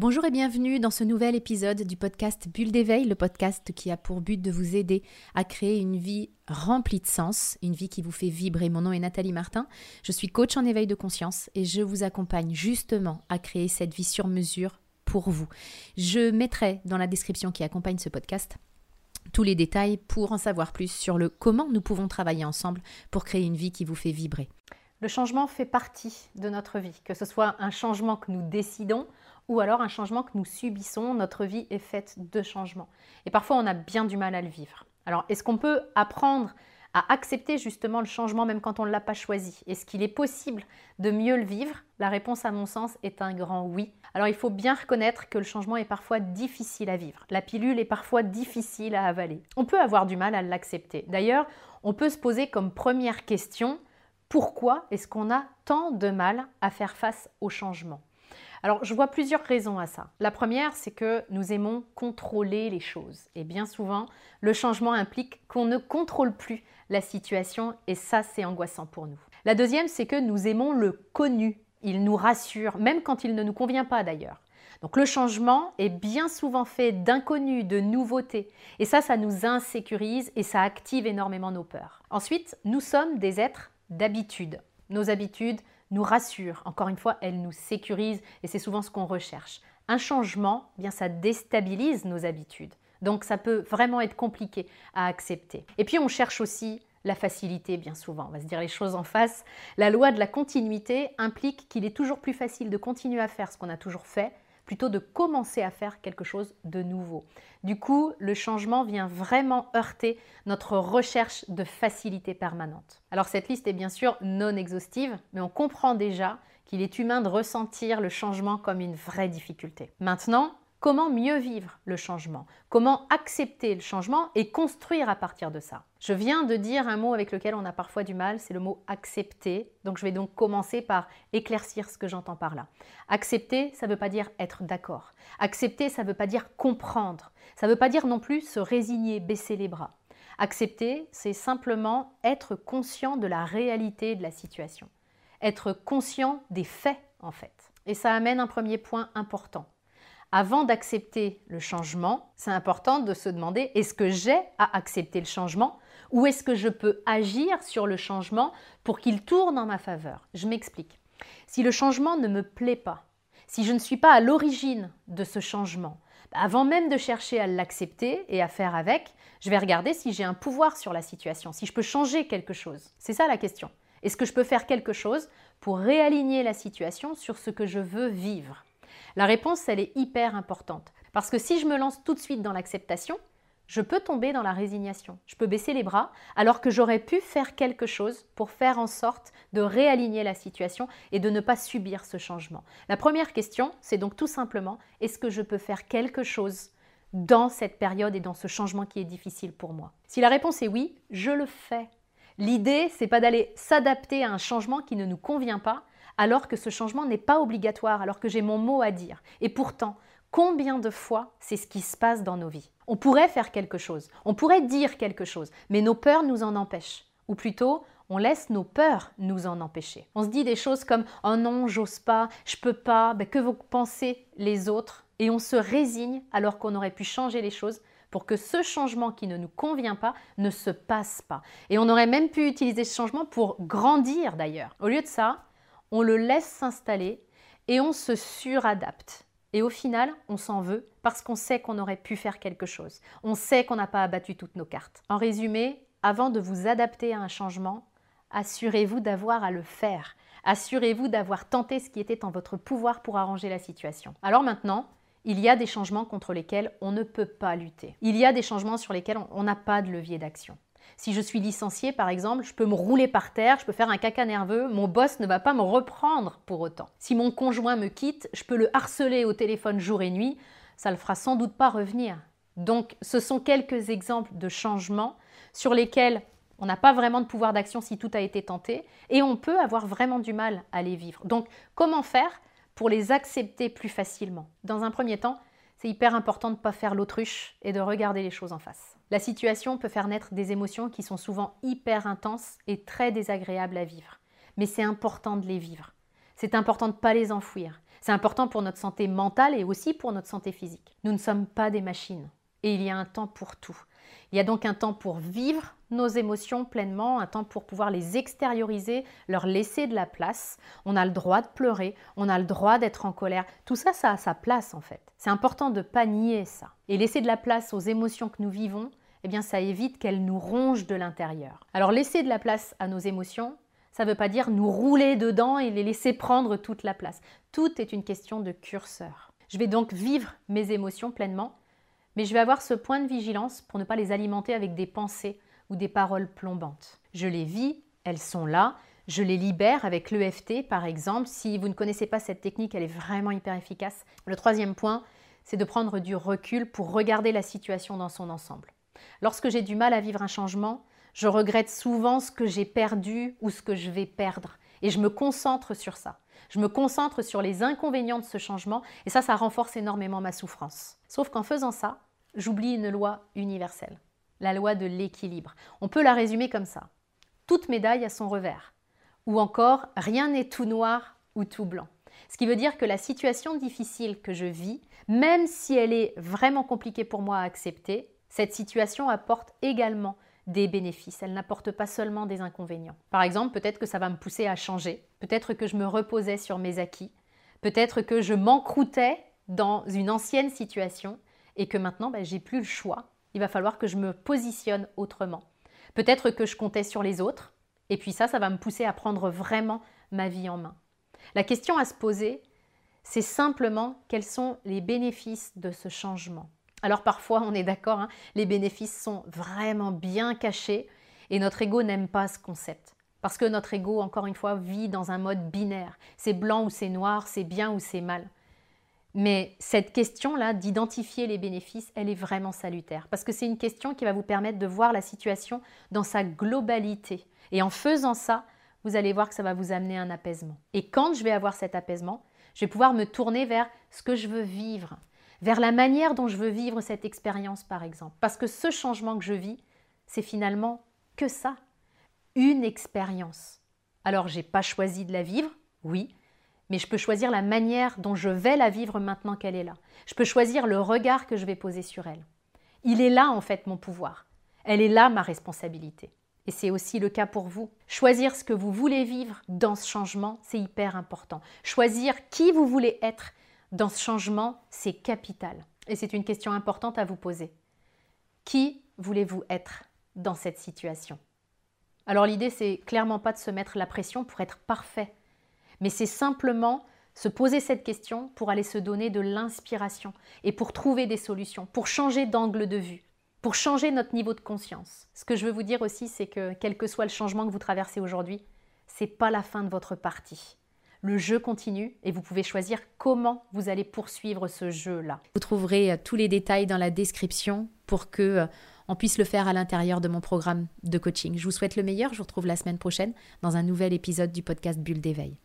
Bonjour et bienvenue dans ce nouvel épisode du podcast Bulle d'éveil, le podcast qui a pour but de vous aider à créer une vie remplie de sens, une vie qui vous fait vibrer. Mon nom est Nathalie Martin, je suis coach en éveil de conscience et je vous accompagne justement à créer cette vie sur mesure pour vous. Je mettrai dans la description qui accompagne ce podcast tous les détails pour en savoir plus sur le comment nous pouvons travailler ensemble pour créer une vie qui vous fait vibrer. Le changement fait partie de notre vie, que ce soit un changement que nous décidons ou alors un changement que nous subissons. Notre vie est faite de changements. Et parfois, on a bien du mal à le vivre. Alors, est-ce qu'on peut apprendre à accepter justement le changement même quand on ne l'a pas choisi? Est-ce qu'il est possible de mieux le vivre? La réponse à mon sens est un grand oui. Alors il faut bien reconnaître que le changement est parfois difficile à vivre. La pilule est parfois difficile à avaler. On peut avoir du mal à l'accepter. D'ailleurs, on peut se poser comme première question pourquoi est-ce qu'on a tant de mal à faire face au changement? Alors, je vois plusieurs raisons à ça. La première, c'est que nous aimons contrôler les choses. Et bien souvent, le changement implique qu'on ne contrôle plus la situation et ça, c'est angoissant pour nous. La deuxième, c'est que nous aimons le connu. Il nous rassure, même quand il ne nous convient pas d'ailleurs. Donc le changement est bien souvent fait d'inconnus, de nouveautés. Et ça, ça nous insécurise et ça active énormément nos peurs. Ensuite, nous sommes des êtres d'habitude. Nos habitudes, nous rassure. Encore une fois, elle nous sécurise et c'est souvent ce qu'on recherche. Un changement, eh bien ça déstabilise nos habitudes. Donc ça peut vraiment être compliqué à accepter. Et puis on cherche aussi la facilité bien souvent. On va se dire les choses en face. La loi de la continuité implique qu'il est toujours plus facile de continuer à faire ce qu'on a toujours fait plutôt de commencer à faire quelque chose de nouveau. Du coup, le changement vient vraiment heurter notre recherche de facilité permanente. Alors cette liste est bien sûr non exhaustive, mais on comprend déjà qu'il est humain de ressentir le changement comme une vraie difficulté. Maintenant, Comment mieux vivre le changement? Comment accepter le changement et construire à partir de ça? Je viens de dire un mot avec lequel on a parfois du mal, c'est le mot accepter. Donc je vais donc commencer par éclaircir ce que j'entends par là. Accepter, ça ne veut pas dire être d'accord. Accepter, ça ne veut pas dire comprendre. Ça ne veut pas dire non plus se résigner, baisser les bras. Accepter, c'est simplement être conscient de la réalité de la situation. Être conscient des faits, en fait. Et ça amène un premier point important avant d'accepter le changement, c'est important de se demander est-ce que j'ai à accepter le changement ou est-ce que je peux agir sur le changement pour qu'il tourne en ma faveur? Je m'explique. Si le changement ne me plaît pas, si je ne suis pas à l'origine de ce changement, bah, avant même de chercher à l'accepter et à faire avec, je vais regarder si j'ai un pouvoir sur la situation, si je peux changer quelque chose. C'est ça la question. Est-ce que je peux faire quelque chose pour réaligner la situation sur ce que je veux vivre? La réponse, elle est hyper importante. Parce que si je me lance tout de suite dans l'acceptation, je peux tomber dans la résignation. Je peux baisser les bras alors que j'aurais pu faire quelque chose pour faire en sorte de réaligner la situation et de ne pas subir ce changement. La première question, c'est donc tout simplement, est-ce que je peux faire quelque chose dans cette période et dans ce changement qui est difficile pour moi? Si la réponse est oui, je le fais. L'idée, c'est pas d'aller s'adapter à un changement qui ne nous convient pas, alors que ce changement n'est pas obligatoire, alors que j'ai mon mot à dire. Et pourtant, combien de fois c'est ce qui se passe dans nos vies? On pourrait faire quelque chose, on pourrait dire quelque chose, mais nos peurs nous en empêchent. Ou plutôt, on laisse nos peurs nous en empêcher. On se dit des choses comme Oh non, j'ose pas, je peux pas, ben, que vont penser les autres? Et on se résigne alors qu'on aurait pu changer les choses pour que ce changement qui ne nous convient pas ne se passe pas. Et on aurait même pu utiliser ce changement pour grandir d'ailleurs. Au lieu de ça, on le laisse s'installer et on se suradapte. Et au final, on s'en veut parce qu'on sait qu'on aurait pu faire quelque chose. On sait qu'on n'a pas abattu toutes nos cartes. En résumé, avant de vous adapter à un changement, assurez-vous d'avoir à le faire. Assurez-vous d'avoir tenté ce qui était en votre pouvoir pour arranger la situation. Alors maintenant, il y a des changements contre lesquels on ne peut pas lutter. Il y a des changements sur lesquels on n'a pas de levier d'action. Si je suis licenciée, par exemple, je peux me rouler par terre, je peux faire un caca nerveux, mon boss ne va pas me reprendre pour autant. Si mon conjoint me quitte, je peux le harceler au téléphone jour et nuit, ça le fera sans doute pas revenir. Donc, ce sont quelques exemples de changements sur lesquels on n'a pas vraiment de pouvoir d'action si tout a été tenté et on peut avoir vraiment du mal à les vivre. Donc, comment faire pour les accepter plus facilement Dans un premier temps, c'est hyper important de ne pas faire l'autruche et de regarder les choses en face. La situation peut faire naître des émotions qui sont souvent hyper intenses et très désagréables à vivre. Mais c'est important de les vivre. c'est important de ne pas les enfouir. C'est important pour notre santé mentale et aussi pour notre santé physique. Nous ne sommes pas des machines et il y a un temps pour tout. Il y a donc un temps pour vivre nos émotions pleinement, un temps pour pouvoir les extérioriser, leur laisser de la place. On a le droit de pleurer, on a le droit d'être en colère. Tout ça, ça a sa place en fait. C'est important de pas nier ça. Et laisser de la place aux émotions que nous vivons, eh bien ça évite qu'elles nous rongent de l'intérieur. Alors laisser de la place à nos émotions, ça ne veut pas dire nous rouler dedans et les laisser prendre toute la place. Tout est une question de curseur. Je vais donc vivre mes émotions pleinement, mais je vais avoir ce point de vigilance pour ne pas les alimenter avec des pensées ou des paroles plombantes. Je les vis, elles sont là, je les libère avec l'EFT par exemple. Si vous ne connaissez pas cette technique, elle est vraiment hyper efficace. Le troisième point, c'est de prendre du recul pour regarder la situation dans son ensemble. Lorsque j'ai du mal à vivre un changement, je regrette souvent ce que j'ai perdu ou ce que je vais perdre. Et je me concentre sur ça. Je me concentre sur les inconvénients de ce changement et ça, ça renforce énormément ma souffrance. Sauf qu'en faisant ça, j'oublie une loi universelle, la loi de l'équilibre. On peut la résumer comme ça. Toute médaille a son revers. Ou encore, rien n'est tout noir ou tout blanc. Ce qui veut dire que la situation difficile que je vis, même si elle est vraiment compliquée pour moi à accepter, cette situation apporte également des bénéfices, elle n'apporte pas seulement des inconvénients. Par exemple, peut-être que ça va me pousser à changer, peut-être que je me reposais sur mes acquis, peut-être que je m'encroutais dans une ancienne situation et que maintenant ben, j'ai plus le choix. Il va falloir que je me positionne autrement. Peut-être que je comptais sur les autres et puis ça, ça va me pousser à prendre vraiment ma vie en main. La question à se poser, c'est simplement quels sont les bénéfices de ce changement. Alors parfois, on est d'accord, hein, les bénéfices sont vraiment bien cachés et notre ego n'aime pas ce concept. Parce que notre ego, encore une fois, vit dans un mode binaire. C'est blanc ou c'est noir, c'est bien ou c'est mal. Mais cette question-là d'identifier les bénéfices, elle est vraiment salutaire. Parce que c'est une question qui va vous permettre de voir la situation dans sa globalité. Et en faisant ça, vous allez voir que ça va vous amener un apaisement. Et quand je vais avoir cet apaisement, je vais pouvoir me tourner vers ce que je veux vivre, vers la manière dont je veux vivre cette expérience, par exemple. Parce que ce changement que je vis, c'est finalement que ça, une expérience. Alors, j'ai pas choisi de la vivre, oui, mais je peux choisir la manière dont je vais la vivre maintenant qu'elle est là. Je peux choisir le regard que je vais poser sur elle. Il est là, en fait, mon pouvoir. Elle est là, ma responsabilité. Et c'est aussi le cas pour vous. Choisir ce que vous voulez vivre dans ce changement, c'est hyper important. Choisir qui vous voulez être dans ce changement, c'est capital. Et c'est une question importante à vous poser. Qui voulez-vous être dans cette situation? Alors l'idée, c'est clairement pas de se mettre la pression pour être parfait, mais c'est simplement se poser cette question pour aller se donner de l'inspiration et pour trouver des solutions, pour changer d'angle de vue, pour changer notre niveau de conscience. Ce que je veux vous dire aussi, c'est que quel que soit le changement que vous traversez aujourd'hui, c'est pas la fin de votre partie. Le jeu continue et vous pouvez choisir comment vous allez poursuivre ce jeu-là. Vous trouverez euh, tous les détails dans la description pour que euh, on puisse le faire à l'intérieur de mon programme de coaching. Je vous souhaite le meilleur. Je vous retrouve la semaine prochaine dans un nouvel épisode du podcast Bulle d'éveil.